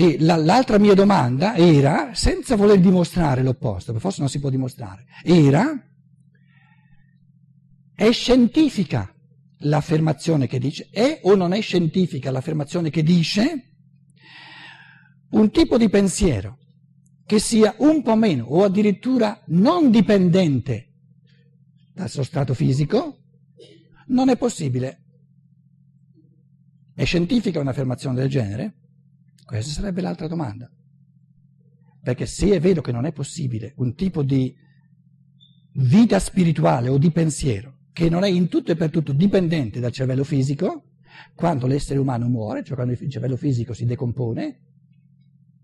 E la, l'altra mia domanda era, senza voler dimostrare l'opposto, perché forse non si può dimostrare, era, è scientifica l'affermazione che dice, è o non è scientifica l'affermazione che dice un tipo di pensiero che sia un po' meno o addirittura non dipendente dal suo stato fisico, non è possibile. È scientifica un'affermazione del genere? Questa sarebbe l'altra domanda. Perché se è vero che non è possibile un tipo di vita spirituale o di pensiero che non è in tutto e per tutto dipendente dal cervello fisico, quando l'essere umano muore, cioè quando il cervello fisico si decompone,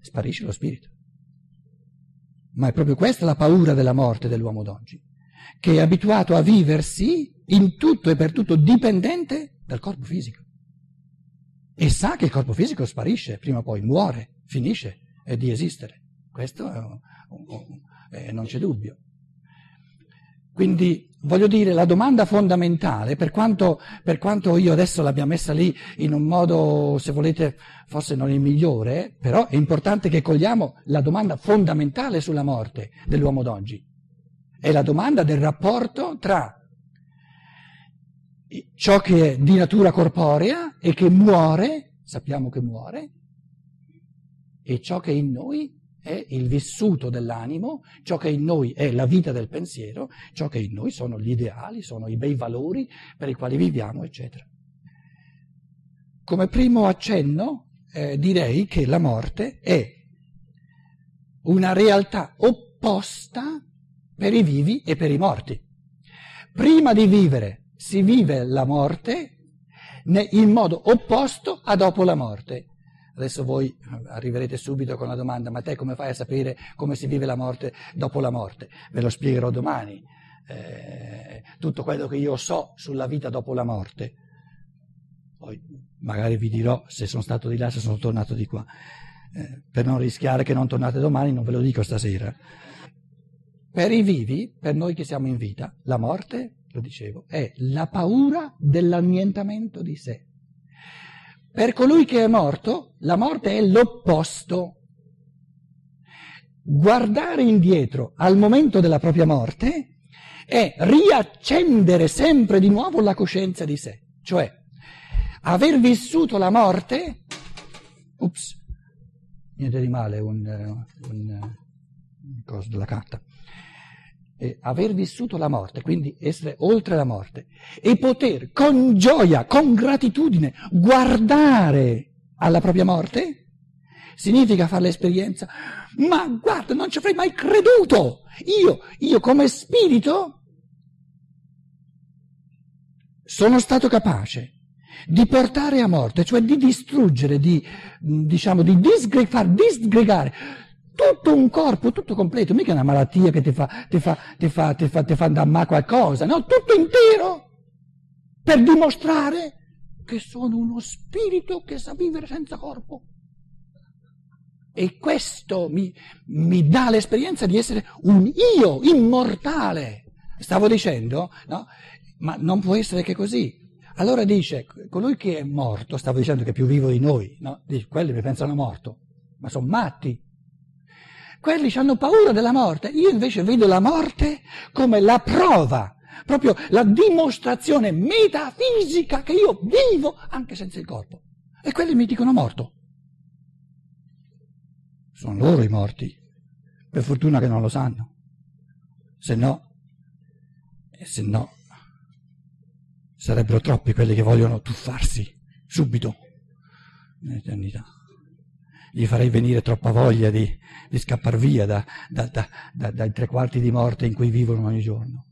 sparisce lo spirito. Ma è proprio questa la paura della morte dell'uomo d'oggi, che è abituato a viversi in tutto e per tutto dipendente dal corpo fisico. E sa che il corpo fisico sparisce, prima o poi muore, finisce di esistere. Questo è, è, non c'è dubbio. Quindi voglio dire, la domanda fondamentale, per quanto, per quanto, io adesso l'abbia messa lì in un modo, se volete, forse non il migliore, però è importante che cogliamo la domanda fondamentale sulla morte dell'uomo d'oggi. È la domanda del rapporto tra ciò che è di natura corporea e che muore, sappiamo che muore, e ciò che è in noi è il vissuto dell'animo, ciò che in noi è la vita del pensiero, ciò che in noi sono gli ideali, sono i bei valori per i quali viviamo, eccetera. Come primo accenno eh, direi che la morte è una realtà opposta per i vivi e per i morti. Prima di vivere si vive la morte in modo opposto a dopo la morte. Adesso voi arriverete subito con la domanda, ma te come fai a sapere come si vive la morte dopo la morte? Ve lo spiegherò domani. Eh, tutto quello che io so sulla vita dopo la morte. Poi magari vi dirò se sono stato di là, se sono tornato di qua. Eh, per non rischiare che non tornate domani, non ve lo dico stasera. Per i vivi, per noi che siamo in vita, la morte, lo dicevo, è la paura dell'annientamento di sé. Per colui che è morto, la morte è l'opposto. Guardare indietro al momento della propria morte è riaccendere sempre di nuovo la coscienza di sé, cioè aver vissuto la morte, ups, niente di male, un, un, un coso della carta, eh, aver vissuto la morte, quindi essere oltre la morte, e poter con gioia, con gratitudine guardare alla propria morte, significa fare l'esperienza, ma guarda, non ci avrei mai creduto! Io, io come spirito, sono stato capace di portare a morte, cioè di distruggere, di, diciamo, di disgre- far disgregare tutto un corpo, tutto completo, mica una malattia che ti fa, ti fa, ti fa, ti fa, fa andare a qualcosa, no, tutto intero, per dimostrare che sono uno spirito che sa vivere senza corpo. E questo mi, mi dà l'esperienza di essere un io immortale. Stavo dicendo, no? Ma non può essere che così. Allora dice, colui che è morto, stavo dicendo che è più vivo di noi, no? Dice, quelli mi pensano morto, ma sono matti. Quelli hanno paura della morte, io invece vedo la morte come la prova, proprio la dimostrazione metafisica che io vivo anche senza il corpo. E quelli mi dicono morto. Sono loro i morti, per fortuna che non lo sanno. Se no, se no, sarebbero troppi quelli che vogliono tuffarsi subito in eternità gli farei venire troppa voglia di, di scappare via da, da, da, dai tre quarti di morte in cui vivono ogni giorno.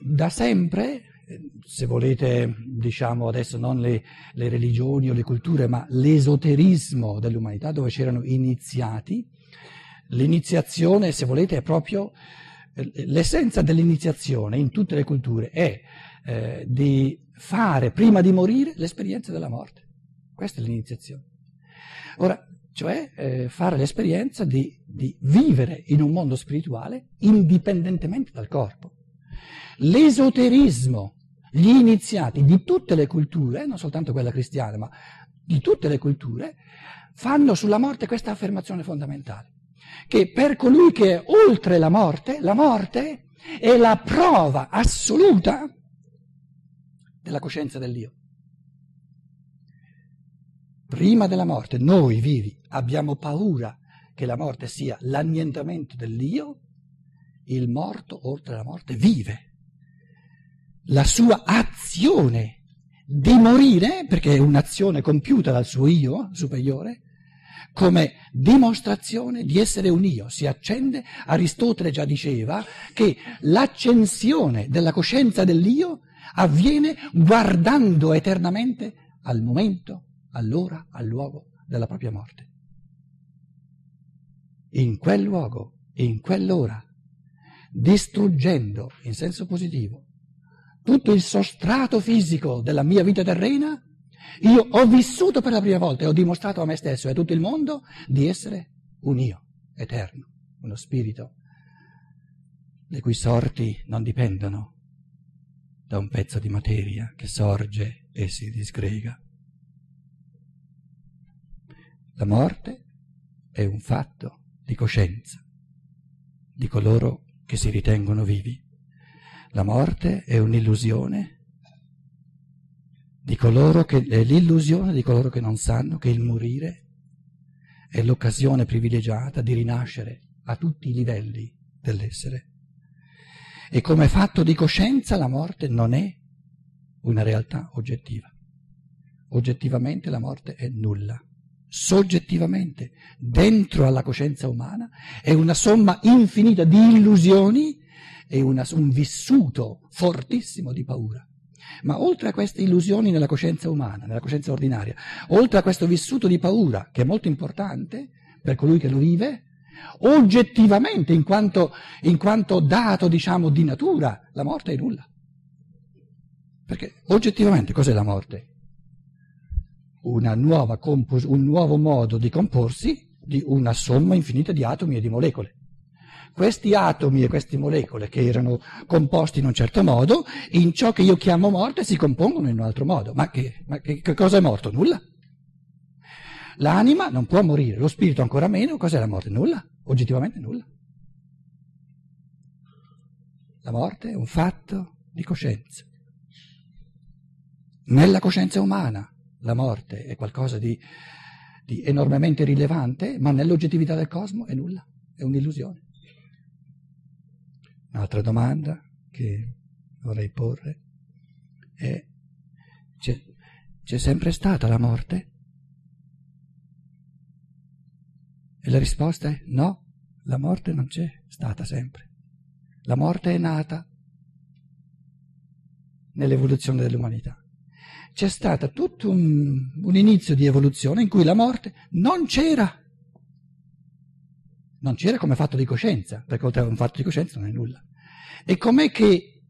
Da sempre, se volete, diciamo adesso non le, le religioni o le culture, ma l'esoterismo dell'umanità, dove c'erano iniziati, l'iniziazione, se volete, è proprio l'essenza dell'iniziazione in tutte le culture, è eh, di fare prima di morire l'esperienza della morte. Questa è l'iniziazione. Ora, cioè eh, fare l'esperienza di, di vivere in un mondo spirituale indipendentemente dal corpo. L'esoterismo, gli iniziati di tutte le culture, non soltanto quella cristiana, ma di tutte le culture, fanno sulla morte questa affermazione fondamentale, che per colui che è oltre la morte, la morte è la prova assoluta della coscienza dell'io. Prima della morte, noi vivi abbiamo paura che la morte sia l'annientamento dell'io, il morto oltre la morte vive. La sua azione di morire, perché è un'azione compiuta dal suo io superiore, come dimostrazione di essere un io. Si accende, Aristotele già diceva che l'accensione della coscienza dell'io avviene guardando eternamente al momento, all'ora, al luogo della propria morte. In quel luogo, in quell'ora, distruggendo in senso positivo tutto il sostrato fisico della mia vita terrena, io ho vissuto per la prima volta e ho dimostrato a me stesso e a tutto il mondo di essere un io eterno, uno spirito, le cui sorti non dipendono da un pezzo di materia che sorge e si disgrega. La morte è un fatto di coscienza di coloro che si ritengono vivi. La morte è un'illusione di coloro che, è l'illusione di coloro che non sanno che il morire è l'occasione privilegiata di rinascere a tutti i livelli dell'essere. E come fatto di coscienza la morte non è una realtà oggettiva. Oggettivamente la morte è nulla soggettivamente dentro alla coscienza umana è una somma infinita di illusioni e una, un vissuto fortissimo di paura. Ma oltre a queste illusioni nella coscienza umana, nella coscienza ordinaria, oltre a questo vissuto di paura, che è molto importante per colui che lo vive, oggettivamente, in quanto, in quanto dato, diciamo, di natura, la morte è nulla. Perché oggettivamente cos'è la morte? Compos- un nuovo modo di comporsi di una somma infinita di atomi e di molecole. Questi atomi e queste molecole che erano composti in un certo modo, in ciò che io chiamo morte si compongono in un altro modo. Ma che, ma che, che cosa è morto? Nulla. L'anima non può morire, lo spirito ancora meno. Cos'è la morte? Nulla, oggettivamente nulla. La morte è un fatto di coscienza. Nella coscienza umana la morte è qualcosa di, di enormemente rilevante, ma nell'oggettività del cosmo è nulla, è un'illusione. Un'altra domanda che vorrei porre è, c'è, c'è sempre stata la morte? E la risposta è no, la morte non c'è stata sempre. La morte è nata nell'evoluzione dell'umanità c'è stato tutto un, un inizio di evoluzione in cui la morte non c'era. Non c'era come fatto di coscienza, perché oltre a un fatto di coscienza non è nulla. E com'è che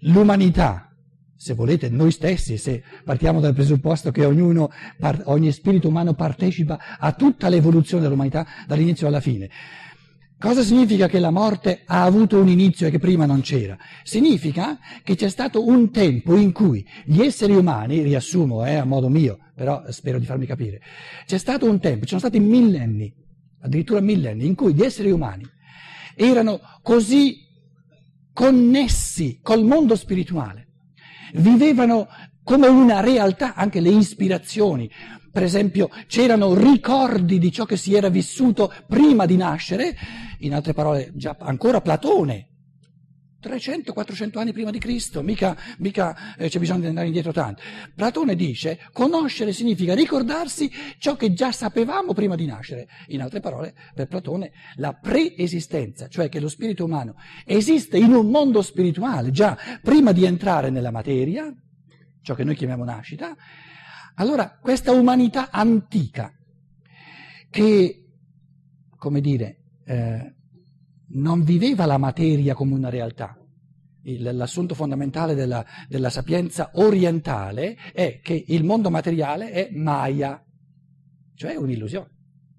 l'umanità, se volete noi stessi, se partiamo dal presupposto che ognuno, ogni spirito umano partecipa a tutta l'evoluzione dell'umanità dall'inizio alla fine, Cosa significa che la morte ha avuto un inizio e che prima non c'era? Significa che c'è stato un tempo in cui gli esseri umani, riassumo eh, a modo mio, però spero di farmi capire, c'è stato un tempo, ci sono stati millenni, addirittura millenni, in cui gli esseri umani erano così connessi col mondo spirituale, vivevano come una realtà anche le ispirazioni, per esempio c'erano ricordi di ciò che si era vissuto prima di nascere, in altre parole già ancora Platone, 300-400 anni prima di Cristo, mica, mica eh, c'è bisogno di andare indietro tanto. Platone dice, conoscere significa ricordarsi ciò che già sapevamo prima di nascere. In altre parole, per Platone, la preesistenza, cioè che lo spirito umano esiste in un mondo spirituale già prima di entrare nella materia, ciò che noi chiamiamo nascita, allora, questa umanità antica, che, come dire, eh, non viveva la materia come una realtà, l'assunto fondamentale della, della sapienza orientale è che il mondo materiale è Maya, cioè un'illusione.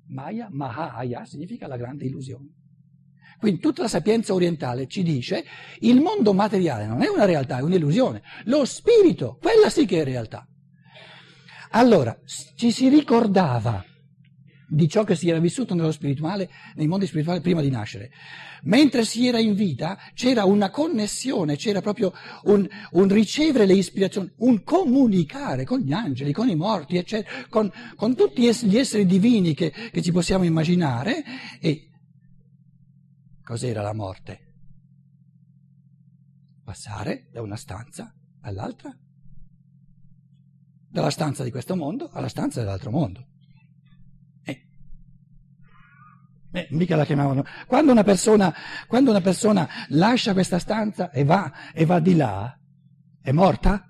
Maya, Mahaya, significa la grande illusione. Quindi tutta la sapienza orientale ci dice il mondo materiale non è una realtà, è un'illusione. Lo spirito, quella sì che è realtà. Allora, ci si ricordava di ciò che si era vissuto nello spirituale, nei mondi spirituali prima di nascere. Mentre si era in vita c'era una connessione, c'era proprio un, un ricevere le ispirazioni, un comunicare con gli angeli, con i morti, eccetera, con, con tutti gli esseri divini che, che ci possiamo immaginare. E cos'era la morte? Passare da una stanza all'altra, dalla stanza di questo mondo alla stanza dell'altro mondo. Eh, mica la chiamavano. Quando una, persona, quando una persona lascia questa stanza e va, e va di là, è morta?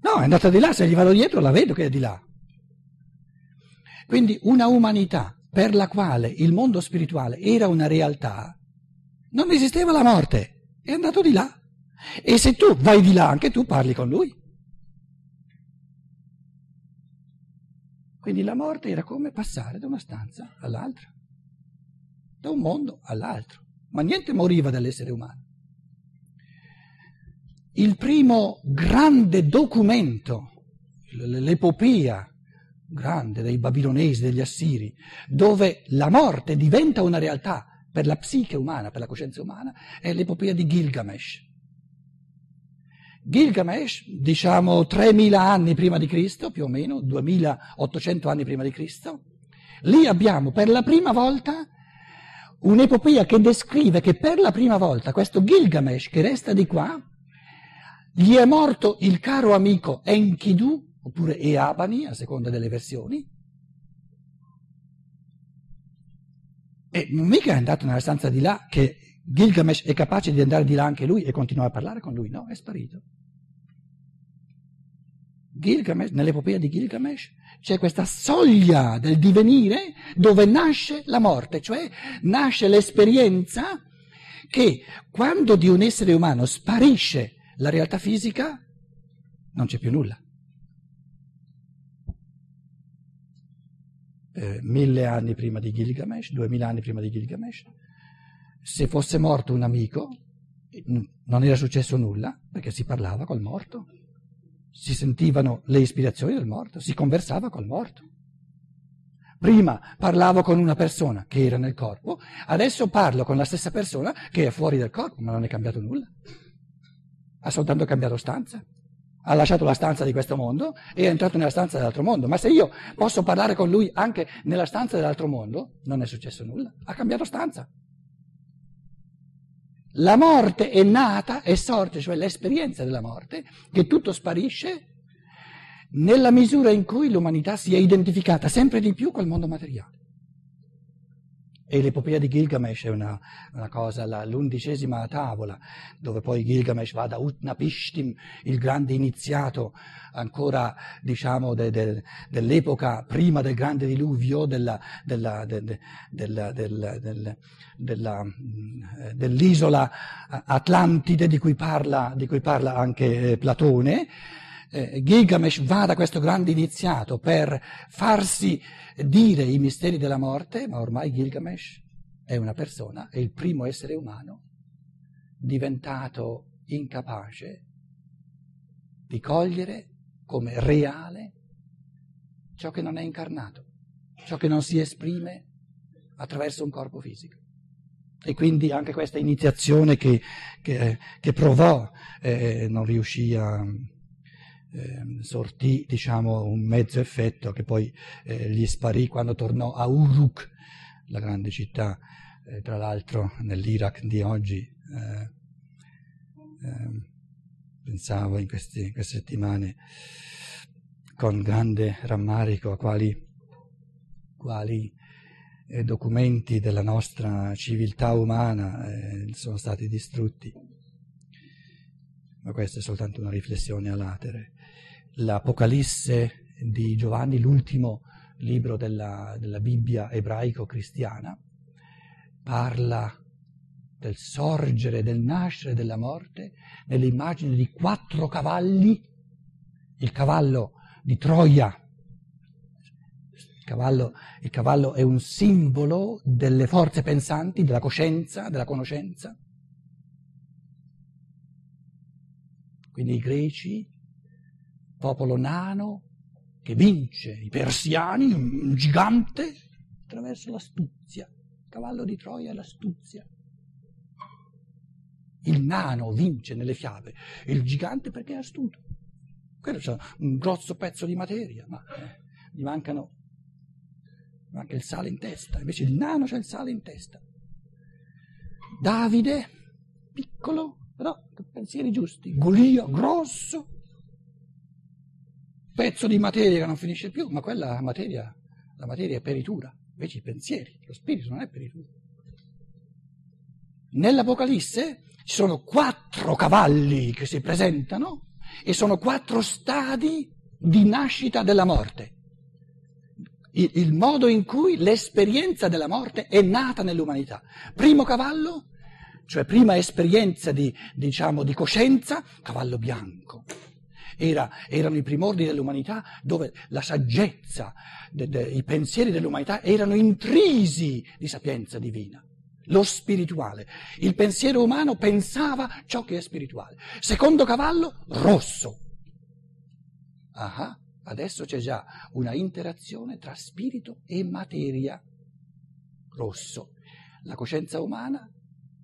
No, è andata di là, se gli vado dietro la vedo che è di là. Quindi una umanità per la quale il mondo spirituale era una realtà, non esisteva la morte, è andato di là. E se tu vai di là, anche tu parli con lui. Quindi la morte era come passare da una stanza all'altra, da un mondo all'altro, ma niente moriva dall'essere umano. Il primo grande documento, l'epopea grande dei babilonesi, degli assiri, dove la morte diventa una realtà per la psiche umana, per la coscienza umana, è l'epopea di Gilgamesh. Gilgamesh, diciamo 3000 anni prima di Cristo, più o meno, 2800 anni prima di Cristo, lì abbiamo per la prima volta un'epopea che descrive che per la prima volta questo Gilgamesh che resta di qua, gli è morto il caro amico Enkidu, oppure Eabani, a seconda delle versioni, e non mica è andato nella stanza di là che Gilgamesh è capace di andare di là anche lui e continuare a parlare con lui? No, è sparito. Gilgamesh, nell'epopea di Gilgamesh c'è questa soglia del divenire dove nasce la morte, cioè nasce l'esperienza che quando di un essere umano sparisce la realtà fisica non c'è più nulla. Eh, mille anni prima di Gilgamesh, duemila anni prima di Gilgamesh, se fosse morto un amico, non era successo nulla, perché si parlava col morto, si sentivano le ispirazioni del morto, si conversava col morto. Prima parlavo con una persona che era nel corpo, adesso parlo con la stessa persona che è fuori del corpo, ma non è cambiato nulla. Ha soltanto cambiato stanza. Ha lasciato la stanza di questo mondo e è entrato nella stanza dell'altro mondo. Ma se io posso parlare con lui anche nella stanza dell'altro mondo, non è successo nulla. Ha cambiato stanza. La morte è nata, è sorte, cioè l'esperienza della morte, che tutto sparisce nella misura in cui l'umanità si è identificata sempre di più col mondo materiale. E l'epopea di Gilgamesh è una, una cosa, la, l'undicesima tavola, dove poi Gilgamesh va da Utnapishtim, il grande iniziato ancora diciamo de, de, dell'epoca prima del grande diluvio della, della, de, della, mm, dell'isola Atlantide di cui parla, di cui parla anche eh, Platone eh, Gilgamesh va da questo grande iniziato per farsi dire i misteri della morte, ma ormai Gilgamesh è una persona, è il primo essere umano diventato incapace di cogliere come reale ciò che non è incarnato, ciò che non si esprime attraverso un corpo fisico. E quindi anche questa iniziazione che, che, che provò eh, non riuscì a, eh, sortì diciamo, un mezzo effetto che poi eh, gli sparì quando tornò a Uruk, la grande città, eh, tra l'altro nell'Iraq di oggi. Eh, ehm, pensavo in, questi, in, queste settimane con grande rammarico a quali, quali eh, documenti della nostra civiltà umana eh, sono stati distrutti. Ma questa è soltanto una riflessione a latere l'Apocalisse di Giovanni, l'ultimo libro della, della Bibbia ebraico-cristiana, parla del sorgere, del nascere della morte nell'immagine di quattro cavalli, il cavallo di Troia. Il cavallo, il cavallo è un simbolo delle forze pensanti, della coscienza, della conoscenza. Quindi i greci popolo nano che vince i persiani, un gigante, attraverso l'astuzia. Il cavallo di Troia è l'astuzia. Il nano vince nelle fiabe, il gigante perché è astuto. Quello c'è un grosso pezzo di materia, ma eh, gli mancano, manca il sale in testa, invece il nano c'è il sale in testa. Davide, piccolo, però pensieri giusti. Golia, grosso, pezzo di materia che non finisce più, ma quella materia, la materia è peritura, invece i pensieri, lo spirito non è peritura. Nell'Apocalisse ci sono quattro cavalli che si presentano e sono quattro stadi di nascita della morte. Il, il modo in cui l'esperienza della morte è nata nell'umanità. Primo cavallo, cioè prima esperienza di, diciamo, di coscienza, cavallo bianco. Era, erano i primordi dell'umanità dove la saggezza, de, de, i pensieri dell'umanità erano intrisi di sapienza divina. Lo spirituale. Il pensiero umano pensava ciò che è spirituale. Secondo cavallo, rosso. Ah, adesso c'è già una interazione tra spirito e materia. Rosso. La coscienza umana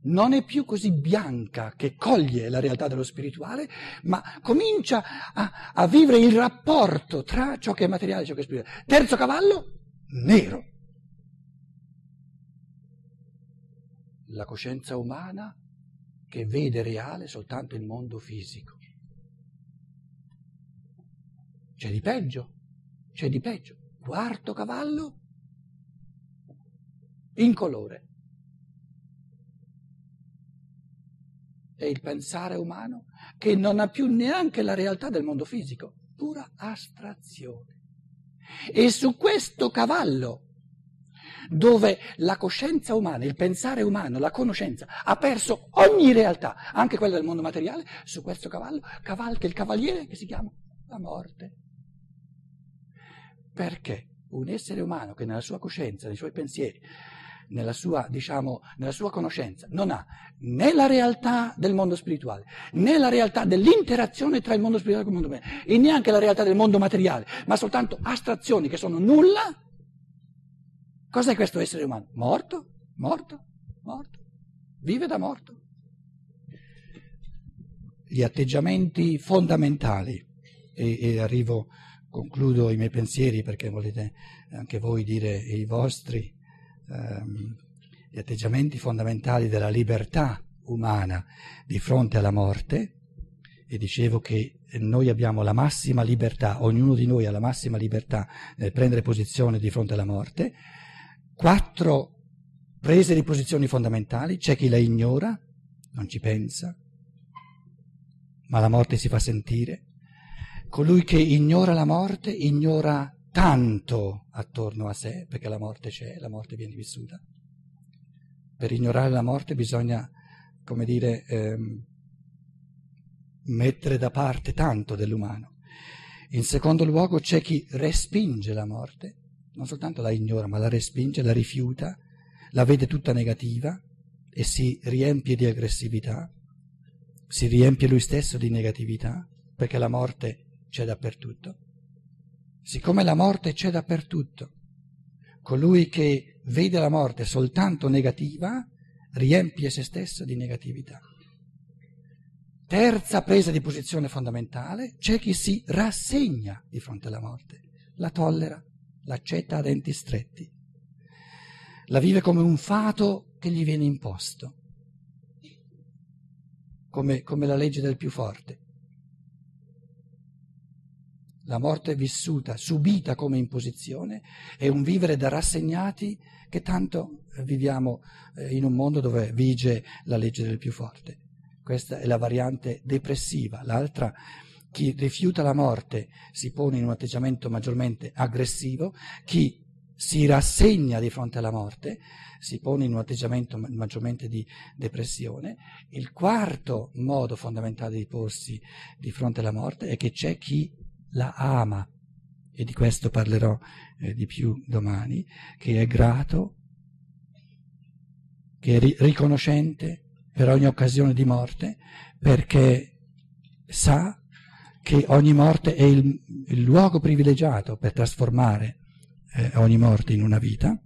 non è più così bianca che coglie la realtà dello spirituale, ma comincia a, a, vivere il rapporto tra ciò che è materiale e ciò che è spirituale. Terzo cavallo, nero. La coscienza umana che vede reale soltanto il mondo fisico. C'è di peggio, c'è di peggio. Quarto cavallo, incolore. È il pensare umano che non ha più neanche la realtà del mondo fisico, pura astrazione. E su questo cavallo, dove la coscienza umana, il pensare umano, la conoscenza ha perso ogni realtà, anche quella del mondo materiale, su questo cavallo cavalca il cavaliere che si chiama la morte. Perché un essere umano che nella sua coscienza, nei suoi pensieri, nella sua, diciamo, nella sua conoscenza, non ha né la realtà del mondo spirituale, né la realtà dell'interazione tra il mondo spirituale e il mondo materiale, e neanche la realtà del mondo materiale, ma soltanto astrazioni che sono nulla. Cos'è questo essere umano? Morto, morto, morto, vive da morto. Gli atteggiamenti fondamentali, e, e arrivo, concludo i miei pensieri perché volete anche voi dire i vostri ehm, gli atteggiamenti fondamentali della libertà umana di fronte alla morte e dicevo che noi abbiamo la massima libertà, ognuno di noi ha la massima libertà nel prendere posizione di fronte alla morte, quattro prese di posizioni fondamentali, c'è chi la ignora, non ci pensa, ma la morte si fa sentire, colui che ignora la morte ignora tanto attorno a sé, perché la morte c'è, la morte viene vissuta. Per ignorare la morte bisogna, come dire, ehm, mettere da parte tanto dell'umano. In secondo luogo c'è chi respinge la morte, non soltanto la ignora, ma la respinge, la rifiuta, la vede tutta negativa e si riempie di aggressività, si riempie lui stesso di negatività, perché la morte c'è dappertutto siccome la morte c'è dappertutto, colui che vede la morte soltanto negativa riempie se stesso di negatività. Terza presa di posizione fondamentale, c'è chi si rassegna di fronte alla morte, la tollera, l'accetta a denti stretti, la vive come un fato che gli viene imposto, come, come la legge del più forte la morte vissuta, subita come imposizione, è un vivere da rassegnati che tanto viviamo eh, in un mondo dove vige la legge del più forte. Questa è la variante depressiva. L'altra, chi rifiuta la morte si pone in un atteggiamento maggiormente aggressivo, chi si rassegna di fronte alla morte si pone in un atteggiamento maggiormente di depressione. Il quarto modo fondamentale di porsi di fronte alla morte è che c'è chi la ama, e di questo parlerò eh, di più domani, che è grato, che è ri- riconoscente per ogni occasione di morte, perché sa che ogni morte è il, il luogo privilegiato per trasformare eh, ogni morte in una vita.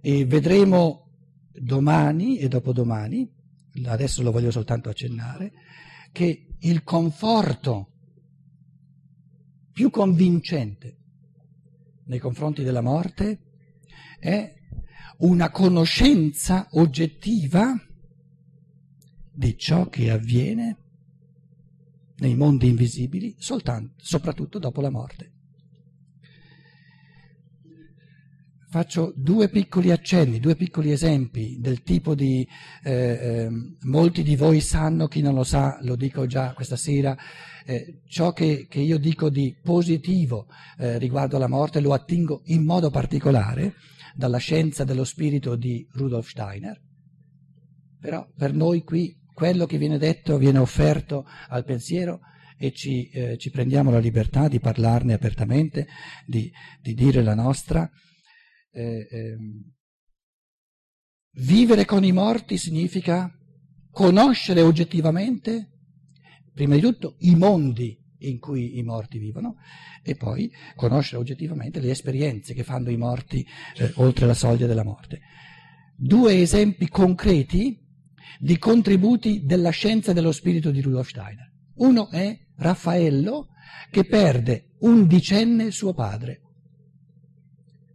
E vedremo domani e dopodomani, adesso lo voglio soltanto accennare, che il conforto più convincente nei confronti della morte è una conoscenza oggettiva di ciò che avviene nei mondi invisibili soltanto, soprattutto dopo la morte. Faccio due piccoli accenni, due piccoli esempi del tipo di, eh, eh, molti di voi sanno, chi non lo sa, lo dico già questa sera, eh, ciò che, che, io dico di positivo eh, riguardo alla morte lo attingo in modo particolare dalla scienza dello spirito di Rudolf Steiner, però per noi qui quello che viene detto viene offerto al pensiero e ci, eh, ci prendiamo la libertà di parlarne apertamente, di, di dire la nostra. Eh, ehm, vivere con i morti significa conoscere oggettivamente, prima di tutto, i mondi in cui i morti vivono e poi conoscere oggettivamente le esperienze che fanno i morti eh, oltre la soglia della morte. Due esempi concreti di contributi della scienza dello spirito di Rudolf Steiner. Uno è Raffaello che perde undicenne suo padre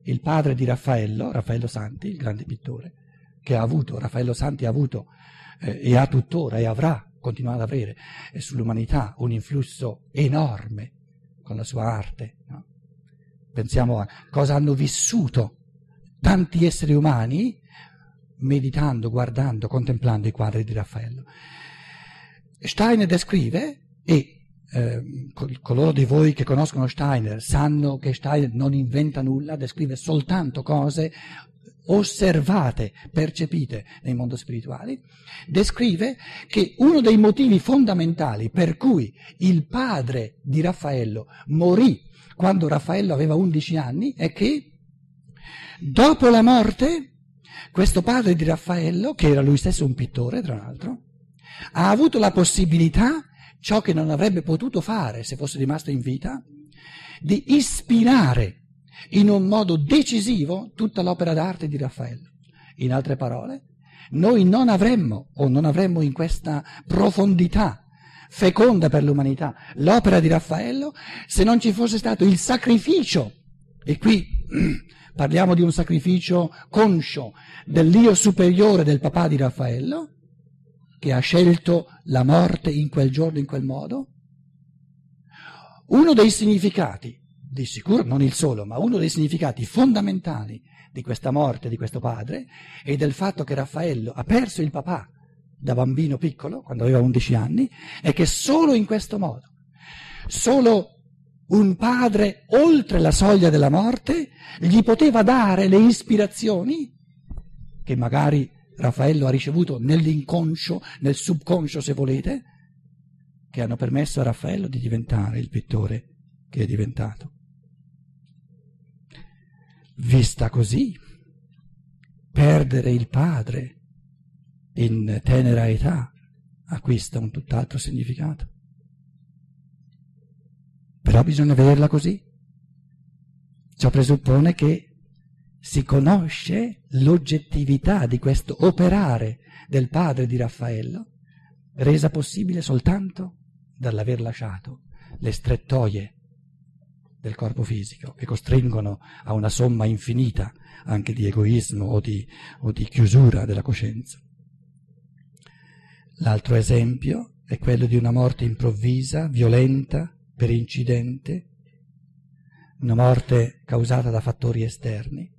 il padre di Raffaello, Raffaello Santi, il grande pittore, che ha avuto, Raffaello Santi ha avuto eh, e ha tuttora e avrà, continuato ad avere eh, sull'umanità un influsso enorme con la sua arte. No? Pensiamo a cosa hanno vissuto tanti esseri umani meditando, guardando, contemplando i quadri di Raffaello. Steiner descrive e eh, coloro di voi che conoscono Steiner sanno che Steiner non inventa nulla, descrive soltanto cose osservate, percepite nel mondo spirituale, descrive che uno dei motivi fondamentali per cui il padre di Raffaello morì quando Raffaello aveva 11 anni è che dopo la morte questo padre di Raffaello, che era lui stesso un pittore tra l'altro, ha avuto la possibilità ciò che non avrebbe potuto fare se fosse rimasto in vita, di ispirare in un modo decisivo tutta l'opera d'arte di Raffaello. In altre parole, noi non avremmo o non avremmo in questa profondità feconda per l'umanità l'opera di Raffaello se non ci fosse stato il sacrificio, e qui parliamo di un sacrificio conscio dell'io superiore del papà di Raffaello, che ha scelto la morte in quel giorno, in quel modo? Uno dei significati, di sicuro non il solo, ma uno dei significati fondamentali di questa morte di questo padre è del fatto che Raffaello ha perso il papà da bambino piccolo, quando aveva 11 anni, è che solo in questo modo, solo un padre oltre la soglia della morte gli poteva dare le ispirazioni che magari Raffaello ha ricevuto nell'inconscio, nel subconscio se volete, che hanno permesso a Raffaello di diventare il pittore che è diventato. Vista così, perdere il padre in tenera età acquista un tutt'altro significato. Però bisogna vederla così. Ciò presuppone che si conosce l'oggettività di questo operare del padre di Raffaello, resa possibile soltanto dall'aver lasciato le strettoie del corpo fisico che costringono a una somma infinita anche di egoismo o di, o di chiusura della coscienza. L'altro esempio è quello di una morte improvvisa, violenta, per incidente, una morte causata da fattori esterni.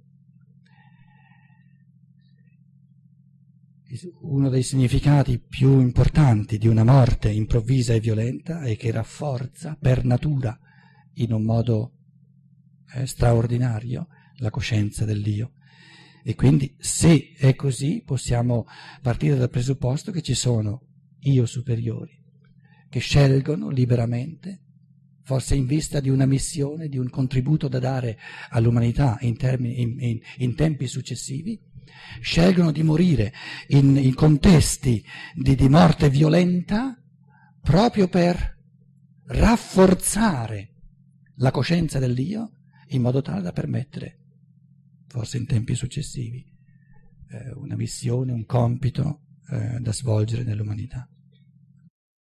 Uno dei significati più importanti di una morte improvvisa e violenta è che rafforza per natura, in un modo eh, straordinario, la coscienza dell'io. E quindi se è così possiamo partire dal presupposto che ci sono io superiori, che scelgono liberamente, forse in vista di una missione, di un contributo da dare all'umanità in, termini, in, in, in tempi successivi, scelgono di morire in, in contesti di, di morte violenta proprio per rafforzare la coscienza del Dio in modo tale da permettere, forse in tempi successivi, eh, una missione, un compito eh, da svolgere nell'umanità.